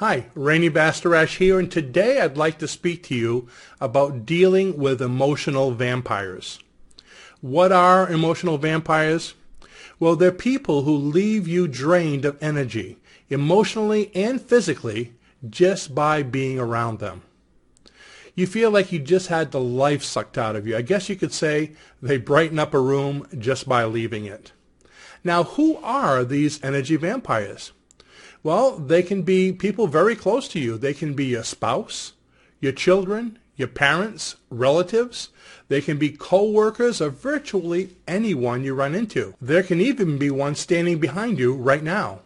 Hi, Rene Bastarache here, and today I'd like to speak to you about dealing with emotional vampires. What are emotional vampires? Well, they're people who leave you drained of energy, emotionally and physically, just by being around them. You feel like you just had the life sucked out of you. I guess you could say they brighten up a room just by leaving it. Now, who are these energy vampires? Well, they can be people very close to you. They can be your spouse, your children, your parents, relatives. They can be co-workers or virtually anyone you run into. There can even be one standing behind you right now.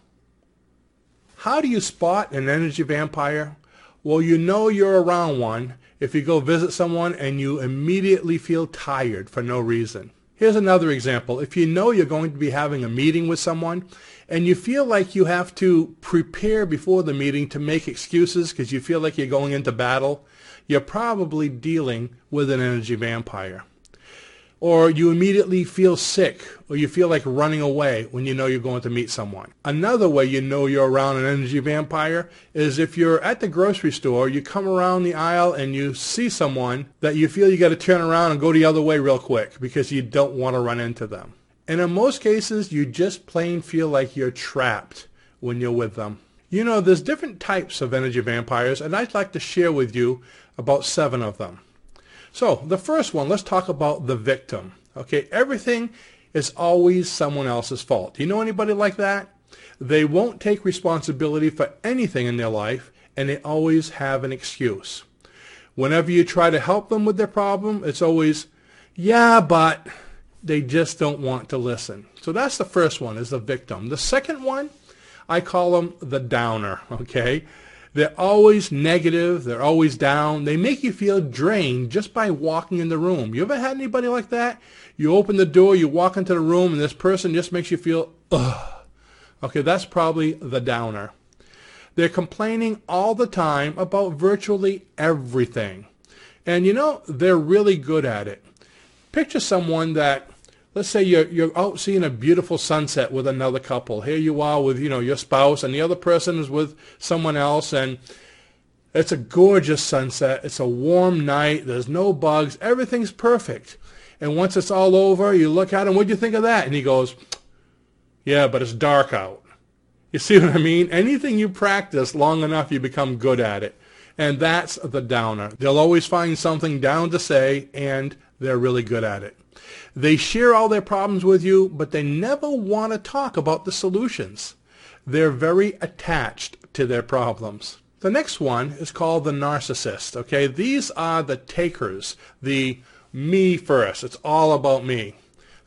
How do you spot an energy vampire? Well, you know you're around one if you go visit someone and you immediately feel tired for no reason. Here's another example. If you know you're going to be having a meeting with someone and you feel like you have to prepare before the meeting to make excuses because you feel like you're going into battle, you're probably dealing with an energy vampire or you immediately feel sick or you feel like running away when you know you're going to meet someone. Another way you know you're around an energy vampire is if you're at the grocery store, you come around the aisle and you see someone that you feel you got to turn around and go the other way real quick because you don't want to run into them. And in most cases, you just plain feel like you're trapped when you're with them. You know, there's different types of energy vampires, and I'd like to share with you about seven of them. So the first one, let's talk about the victim. Okay, everything is always someone else's fault. Do you know anybody like that? They won't take responsibility for anything in their life, and they always have an excuse. Whenever you try to help them with their problem, it's always, yeah, but they just don't want to listen. So that's the first one, is the victim. The second one, I call them the downer, okay? They're always negative. They're always down. They make you feel drained just by walking in the room. You ever had anybody like that? You open the door, you walk into the room, and this person just makes you feel, ugh. Okay, that's probably the downer. They're complaining all the time about virtually everything. And you know, they're really good at it. Picture someone that let's say you're you're out seeing a beautiful sunset with another couple. Here you are with you know your spouse, and the other person is with someone else, and it's a gorgeous sunset. It's a warm night. There's no bugs. Everything's perfect. And once it's all over, you look at him. What do you think of that? And he goes, "Yeah, but it's dark out." You see what I mean? Anything you practice long enough, you become good at it. And that's the downer. They'll always find something down to say, and they're really good at it. They share all their problems with you, but they never want to talk about the solutions. They're very attached to their problems. The next one is called the narcissist. Okay, these are the takers, the me first. It's all about me.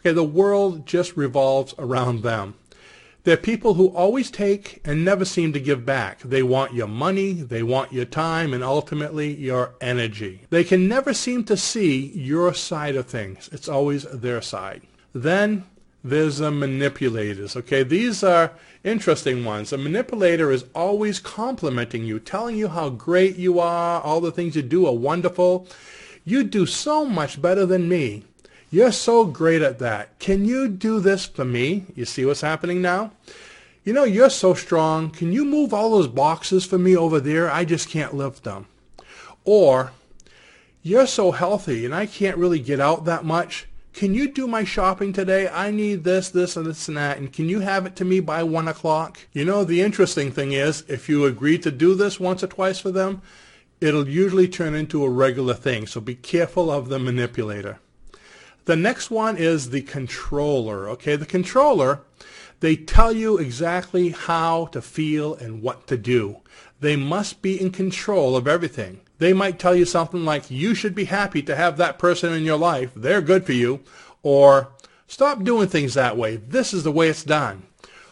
Okay, the world just revolves around them. They're people who always take and never seem to give back. They want your money, they want your time, and ultimately your energy. They can never seem to see your side of things. It's always their side. Then there's the manipulators. Okay, these are interesting ones. A manipulator is always complimenting you, telling you how great you are, all the things you do are wonderful. You do so much better than me. You're so great at that. Can you do this for me? You see what's happening now? You know, you're so strong. Can you move all those boxes for me over there? I just can't lift them. Or, you're so healthy and I can't really get out that much. Can you do my shopping today? I need this, this, and this and that. And can you have it to me by one o'clock? You know, the interesting thing is, if you agree to do this once or twice for them, it'll usually turn into a regular thing. So be careful of the manipulator. The next one is the controller. Okay, the controller, they tell you exactly how to feel and what to do. They must be in control of everything. They might tell you something like, you should be happy to have that person in your life. They're good for you. Or, stop doing things that way. This is the way it's done.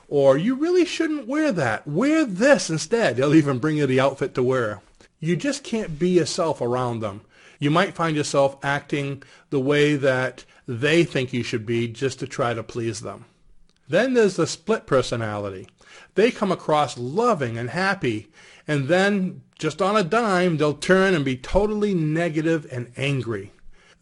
Or, you really shouldn't wear that. Wear this instead. They'll even bring you the outfit to wear. You just can't be yourself around them you might find yourself acting the way that they think you should be just to try to please them. Then there's the split personality. They come across loving and happy, and then, just on a dime, they'll turn and be totally negative and angry.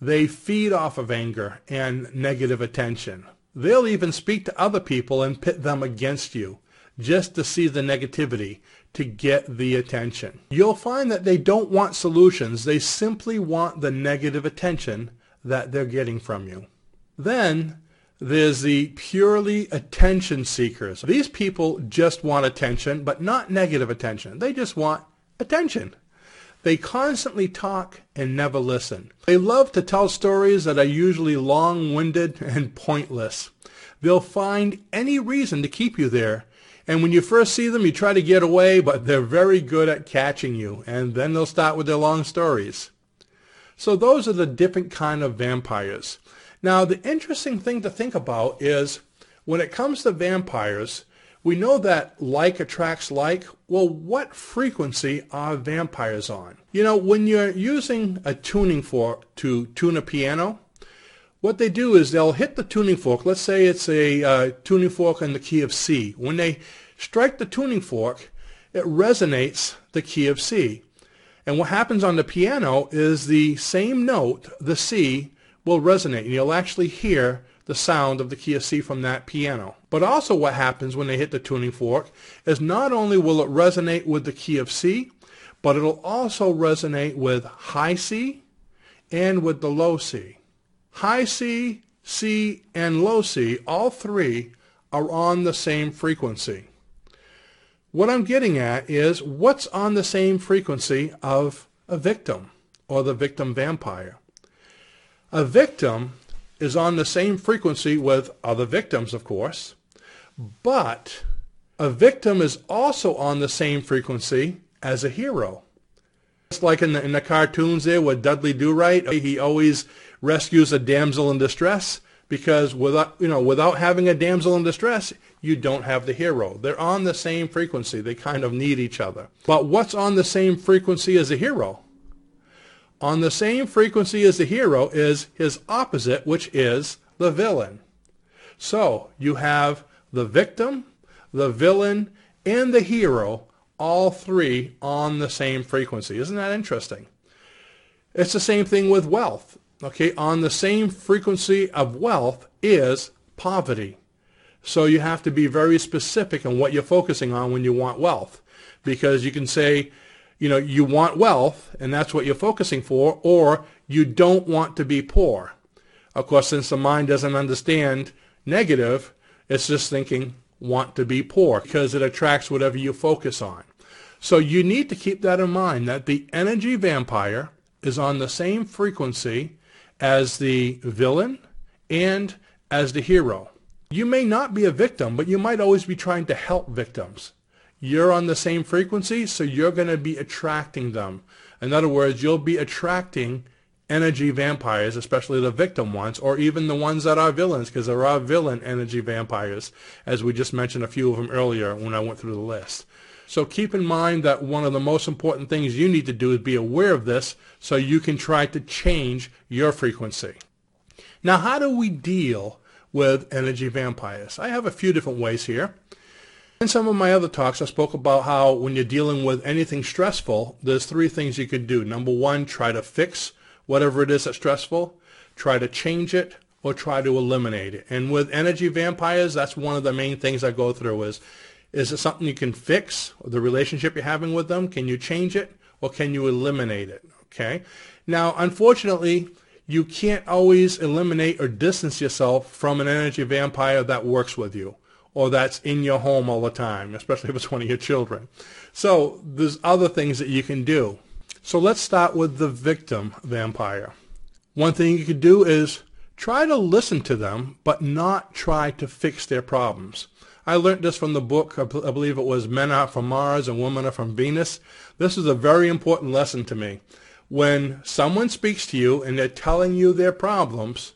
They feed off of anger and negative attention. They'll even speak to other people and pit them against you just to see the negativity, to get the attention. You'll find that they don't want solutions. They simply want the negative attention that they're getting from you. Then there's the purely attention seekers. These people just want attention, but not negative attention. They just want attention. They constantly talk and never listen. They love to tell stories that are usually long-winded and pointless. They'll find any reason to keep you there. And when you first see them, you try to get away, but they're very good at catching you. And then they'll start with their long stories. So those are the different kind of vampires. Now, the interesting thing to think about is when it comes to vampires, we know that like attracts like. Well, what frequency are vampires on? You know, when you're using a tuning fork to tune a piano, what they do is they'll hit the tuning fork. Let's say it's a uh, tuning fork in the key of C. When they strike the tuning fork, it resonates the key of C. And what happens on the piano is the same note, the C, will resonate. And you'll actually hear the sound of the key of C from that piano. But also what happens when they hit the tuning fork is not only will it resonate with the key of C, but it'll also resonate with high C and with the low C. High C, C, and low C, all three are on the same frequency. What I'm getting at is what's on the same frequency of a victim or the victim vampire. A victim is on the same frequency with other victims, of course, but a victim is also on the same frequency as a hero. Just like in the, in the cartoons there with Dudley Do-Right, he always rescues a damsel in distress because without, you know, without having a damsel in distress, you don't have the hero. They're on the same frequency. They kind of need each other. But what's on the same frequency as a hero? on the same frequency as the hero is his opposite, which is the villain. So you have the victim, the villain, and the hero, all three on the same frequency. Isn't that interesting? It's the same thing with wealth. Okay, on the same frequency of wealth is poverty. So you have to be very specific in what you're focusing on when you want wealth. Because you can say, you know, you want wealth and that's what you're focusing for, or you don't want to be poor. Of course, since the mind doesn't understand negative, it's just thinking want to be poor because it attracts whatever you focus on. So you need to keep that in mind that the energy vampire is on the same frequency as the villain and as the hero. You may not be a victim, but you might always be trying to help victims you're on the same frequency, so you're going to be attracting them. In other words, you'll be attracting energy vampires, especially the victim ones, or even the ones that are villains, because there are villain energy vampires, as we just mentioned a few of them earlier when I went through the list. So keep in mind that one of the most important things you need to do is be aware of this so you can try to change your frequency. Now, how do we deal with energy vampires? I have a few different ways here. In some of my other talks, I spoke about how when you're dealing with anything stressful, there's three things you could do. Number one, try to fix whatever it is that's stressful, try to change it, or try to eliminate it. And with energy vampires, that's one of the main things I go through is, is it something you can fix, the relationship you're having with them? Can you change it, or can you eliminate it? Okay. Now, unfortunately, you can't always eliminate or distance yourself from an energy vampire that works with you or that's in your home all the time, especially if it's one of your children. So there's other things that you can do. So let's start with the victim vampire. One thing you could do is try to listen to them, but not try to fix their problems. I learned this from the book, I believe it was Men Are From Mars and Women Are From Venus. This is a very important lesson to me. When someone speaks to you and they're telling you their problems,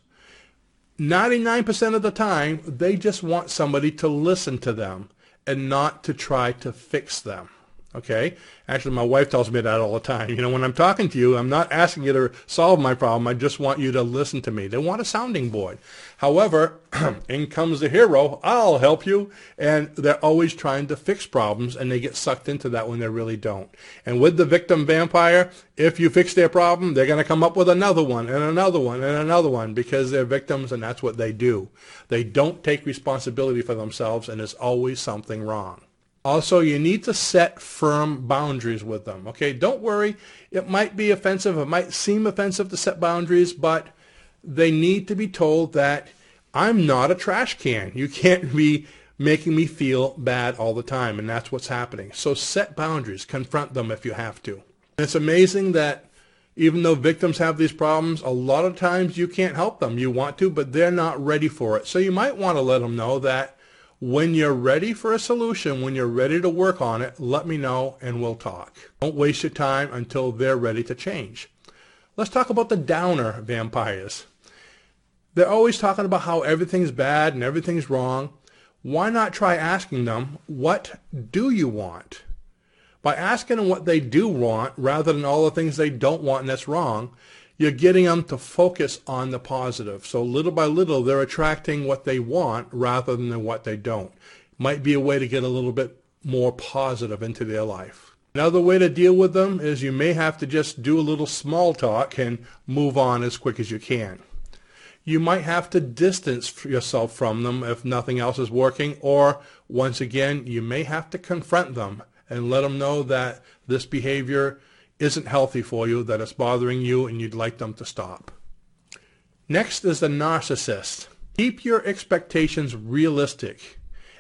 99% of the time, they just want somebody to listen to them and not to try to fix them. Okay? Actually, my wife tells me that all the time. You know, when I'm talking to you, I'm not asking you to solve my problem. I just want you to listen to me. They want a sounding board. However, in comes the hero. I'll help you. And they're always trying to fix problems, and they get sucked into that when they really don't. And with the victim vampire, if you fix their problem, they're going to come up with another one and another one and another one because they're victims, and that's what they do. They don't take responsibility for themselves, and there's always something wrong. Also, you need to set firm boundaries with them. Okay, don't worry. It might be offensive. It might seem offensive to set boundaries, but they need to be told that I'm not a trash can. You can't be making me feel bad all the time, and that's what's happening. So set boundaries. Confront them if you have to. And it's amazing that even though victims have these problems, a lot of times you can't help them. You want to, but they're not ready for it. So you might want to let them know that when you're ready for a solution, when you're ready to work on it, let me know and we'll talk. Don't waste your time until they're ready to change. Let's talk about the downer vampires. They're always talking about how everything's bad and everything's wrong. Why not try asking them, what do you want? By asking them what they do want rather than all the things they don't want and that's wrong, you're getting them to focus on the positive. So little by little, they're attracting what they want rather than what they don't. Might be a way to get a little bit more positive into their life. Another way to deal with them is you may have to just do a little small talk and move on as quick as you can. You might have to distance yourself from them if nothing else is working, or once again, you may have to confront them and let them know that this behavior isn't healthy for you, that it's bothering you, and you'd like them to stop. Next is the narcissist. Keep your expectations realistic,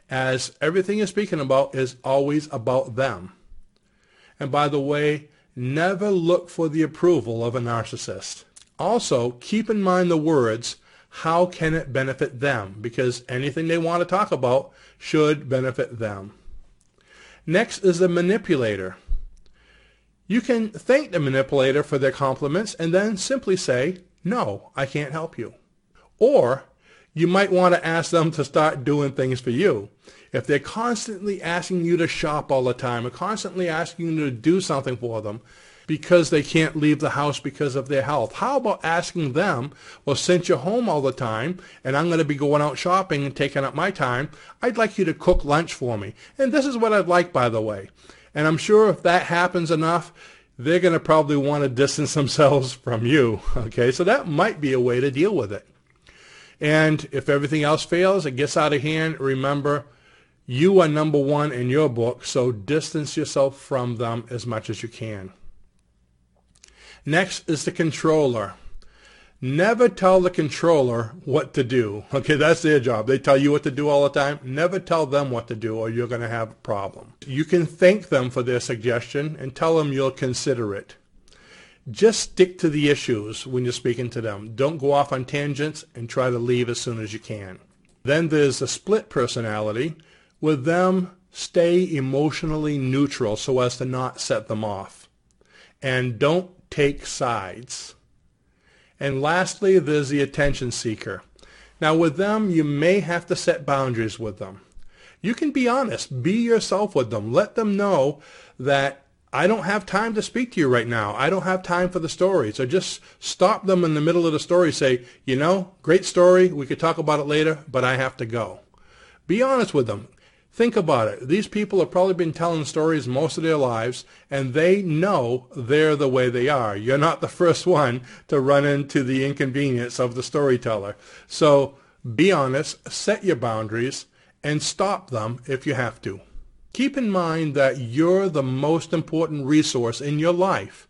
as everything you're speaking about is always about them. And by the way, never look for the approval of a narcissist. Also, keep in mind the words, how can it benefit them? Because anything they want to talk about should benefit them. Next is the manipulator. You can thank the manipulator for their compliments and then simply say, no, I can't help you. Or you might want to ask them to start doing things for you. If they're constantly asking you to shop all the time or constantly asking you to do something for them because they can't leave the house because of their health, how about asking them, well, since you're home all the time and I'm going to be going out shopping and taking up my time, I'd like you to cook lunch for me. And this is what I'd like, by the way. And I'm sure if that happens enough, they're going to probably want to distance themselves from you. Okay, so that might be a way to deal with it. And if everything else fails, it gets out of hand, remember, you are number one in your book, so distance yourself from them as much as you can. Next is the controller. Never tell the controller what to do. Okay, that's their job. They tell you what to do all the time. Never tell them what to do or you're going to have a problem. You can thank them for their suggestion and tell them you'll consider it. Just stick to the issues when you're speaking to them. Don't go off on tangents and try to leave as soon as you can. Then there's the split personality. With them, stay emotionally neutral so as to not set them off. And don't take sides. And lastly, there's the attention seeker. Now with them, you may have to set boundaries with them. You can be honest. Be yourself with them. Let them know that I don't have time to speak to you right now. I don't have time for the story. So just stop them in the middle of the story. Say, you know, great story. We could talk about it later, but I have to go. Be honest with them. Think about it. These people have probably been telling stories most of their lives, and they know they're the way they are. You're not the first one to run into the inconvenience of the storyteller. So be honest, set your boundaries, and stop them if you have to. Keep in mind that you're the most important resource in your life.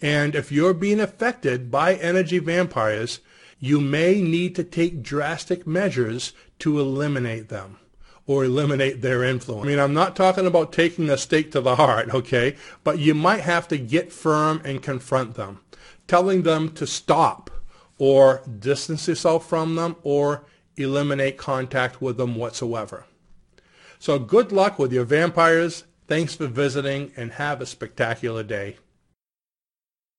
And if you're being affected by energy vampires, you may need to take drastic measures to eliminate them or eliminate their influence. I mean, I'm not talking about taking a stake to the heart, okay? But you might have to get firm and confront them, telling them to stop or distance yourself from them or eliminate contact with them whatsoever. So good luck with your vampires. Thanks for visiting and have a spectacular day.